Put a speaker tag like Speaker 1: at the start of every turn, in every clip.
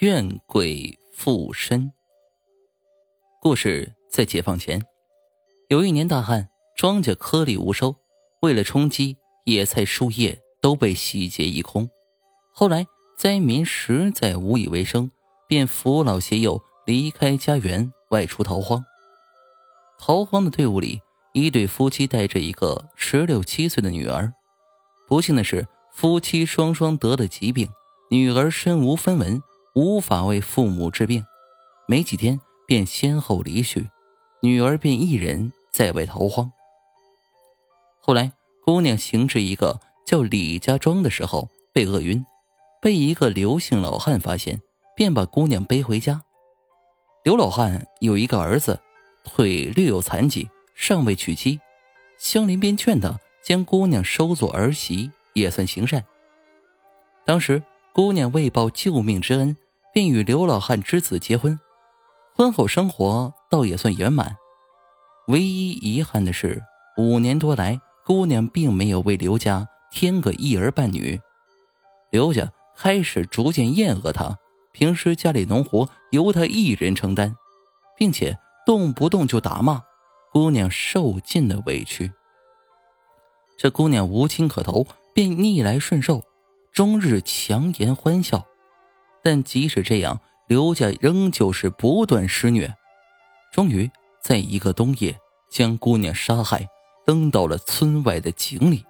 Speaker 1: 怨鬼附身。故事在解放前，有一年大旱，庄稼颗粒无收，为了充饥，野菜树叶都被洗劫一空。后来灾民实在无以为生，便扶老携幼离开家园，外出逃荒。逃荒的队伍里，一对夫妻带着一个十六七岁的女儿。不幸的是，夫妻双双得了疾病。女儿身无分文，无法为父母治病，没几天便先后离去，女儿便一人在外逃荒。后来，姑娘行至一个叫李家庄的时候，被饿晕，被一个刘姓老汉发现，便把姑娘背回家。刘老汉有一个儿子，腿略有残疾，尚未娶妻，乡邻便劝他将姑娘收做儿媳，也算行善。当时。姑娘为报救命之恩，便与刘老汉之子结婚。婚后生活倒也算圆满，唯一遗憾的是，五年多来，姑娘并没有为刘家添个一儿半女。刘家开始逐渐厌恶她，平时家里农活由她一人承担，并且动不动就打骂，姑娘受尽了委屈。这姑娘无亲可投，便逆来顺受。终日强颜欢笑，但即使这样，刘家仍旧是不断施虐。终于，在一个冬夜，将姑娘杀害，扔到了村外的井里。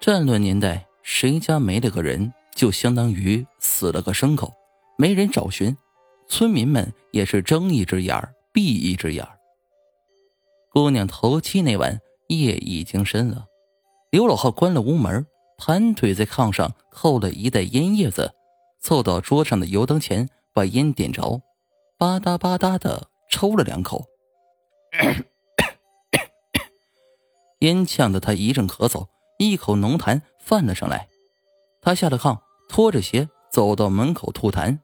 Speaker 1: 战乱年代，谁家没了个人，就相当于死了个牲口，没人找寻，村民们也是睁一只眼闭一只眼姑娘头七那晚，夜已经深了，刘老汉关了屋门。盘腿在炕上扣了一袋烟叶子，凑到桌上的油灯前，把烟点着，吧嗒吧嗒的抽了两口，烟呛得他一阵咳嗽，一口浓痰泛了上来。他下了炕，拖着鞋走到门口吐痰，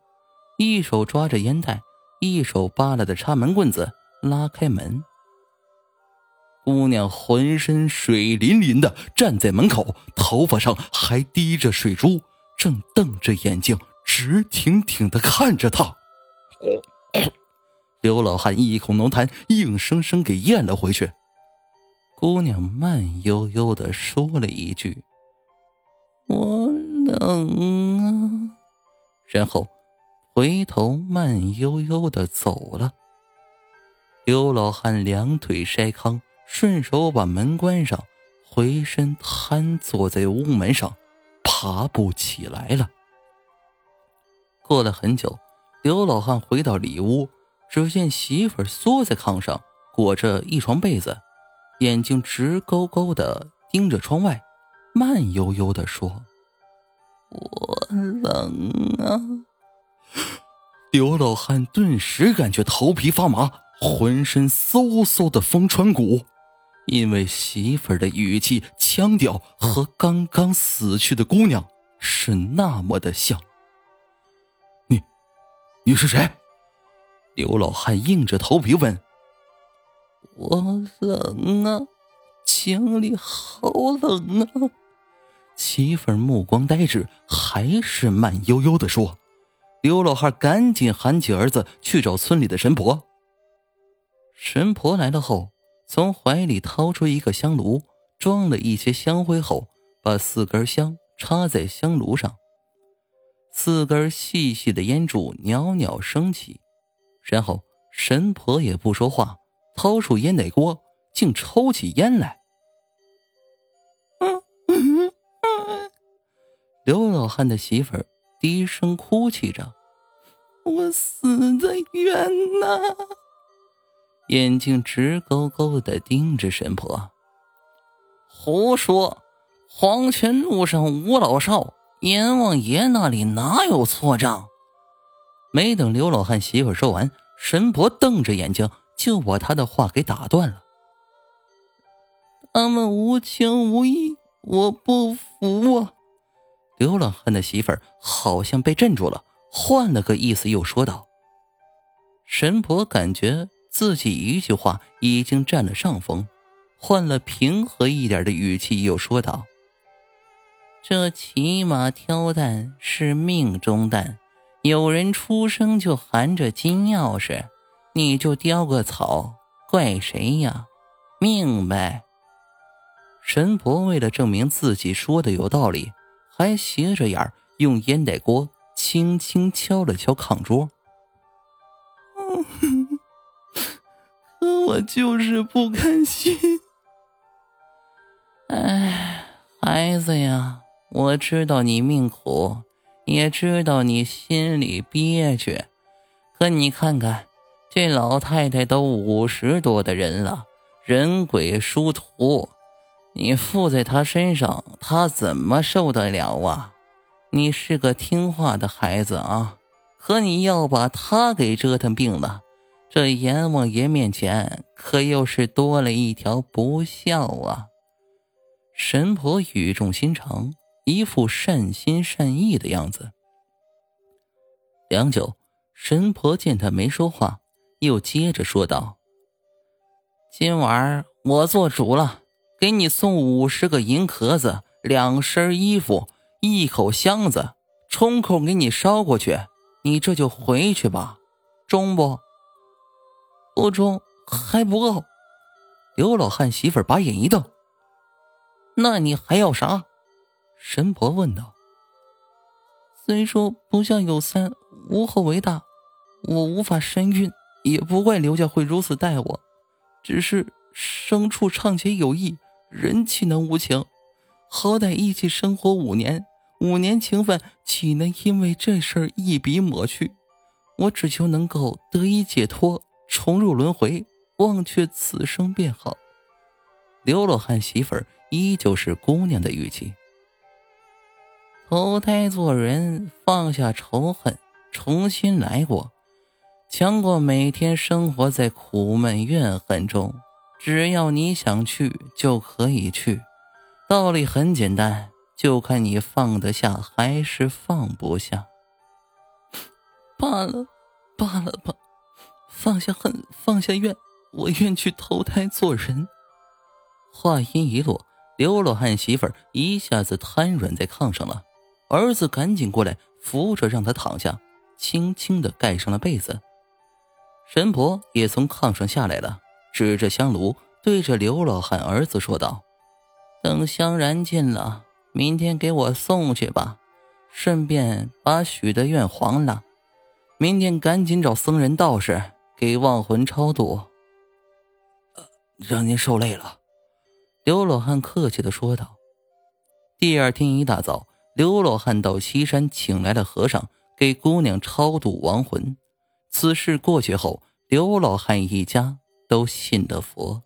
Speaker 1: 一手抓着烟袋，一手扒拉的插门棍子，拉开门。姑娘浑身水淋淋的站在门口，头发上还滴着水珠，正瞪着眼睛直挺挺的看着他。刘老汉一口浓痰硬生生给咽了回去。姑娘慢悠悠的说了一句：“我冷啊。”然后回头慢悠悠的走了。刘老汉两腿筛糠。顺手把门关上，回身瘫坐在屋门上，爬不起来了。过了很久，刘老汉回到里屋，只见媳妇缩在炕上，裹着一床被子，眼睛直勾勾的盯着窗外，慢悠悠的说：“我冷啊。”刘老汉顿时感觉头皮发麻，浑身嗖嗖的风穿骨。因为媳妇儿的语气、腔调和刚刚死去的姑娘是那么的像。你，你是谁？刘老汉硬着头皮问。我冷啊，井里好冷啊！媳妇儿目光呆滞，还是慢悠悠的说。刘老汉赶紧喊起儿子去找村里的神婆。神婆来了后。从怀里掏出一个香炉，装了一些香灰后，把四根香插在香炉上，四根细细的烟柱袅袅升起。然后神婆也不说话，掏出烟袋锅，竟抽起烟来。刘老汉的媳妇儿低声哭泣着：“我死的冤呐！”眼睛直勾勾的盯着神婆。胡说！黄泉路上无老少，阎王爷那里哪有错账？没等刘老汉媳妇说完，神婆瞪着眼睛就把他的话给打断了。他们无情无义，我不服啊！刘老汉的媳妇儿好像被镇住了，换了个意思又说道：“神婆感觉。”自己一句话已经占了上风，换了平和一点的语气又说道：“这骑马挑担是命中担，有人出生就含着金钥匙，你就叼个草，怪谁呀？命呗？神婆为了证明自己说的有道理，还斜着眼用烟袋锅轻轻敲了敲炕桌。
Speaker 2: 我就是不甘心。
Speaker 1: 哎，孩子呀，我知道你命苦，也知道你心里憋屈。可你看看，这老太太都五十多的人了，人鬼殊途。你附在她身上，她怎么受得了啊？你是个听话的孩子啊，可你要把她给折腾病了，这阎王爷面前可又是多了一条不孝啊！神婆语重心长，一副善心善意的样子。良久，神婆见他没说话，又接着说道：“今晚我做主了。”给你送五十个银壳子，两身衣服，一口箱子，冲口给你捎过去。你这就回去吧，中不？
Speaker 2: 不中，还不够。
Speaker 1: 刘老汉媳妇把眼一瞪：“那你还要啥？”神婆问道。
Speaker 2: 虽说不孝有三，无后为大，我无法身孕，也不怪刘家会如此待我，只是牲畜尚且有义。人岂能无情？好歹一起生活五年，五年情分岂能因为这事儿一笔抹去？我只求能够得以解脱，重入轮回，忘却此生便好。
Speaker 1: 刘老汉媳妇儿依旧是姑娘的语气。投胎做人，放下仇恨，重新来过，强过每天生活在苦闷怨恨中。只要你想去，就可以去，道理很简单，就看你放得下还是放不下。
Speaker 2: 罢了，罢了吧，放下恨，放下怨，我愿去投胎做人。
Speaker 1: 话音一落，刘老汉媳妇儿一下子瘫软在炕上了，儿子赶紧过来扶着，让他躺下，轻轻的盖上了被子。神婆也从炕上下来了。指着香炉，对着刘老汉儿子说道：“等香燃尽了，明天给我送去吧，顺便把许的愿还了。明天赶紧找僧人道士给亡魂超度。”
Speaker 2: 让您受累了，
Speaker 1: 刘老汉客气的说道。第二天一大早，刘老汉到西山请来了和尚，给姑娘超度亡魂。此事过去后，刘老汉一家。都信的佛。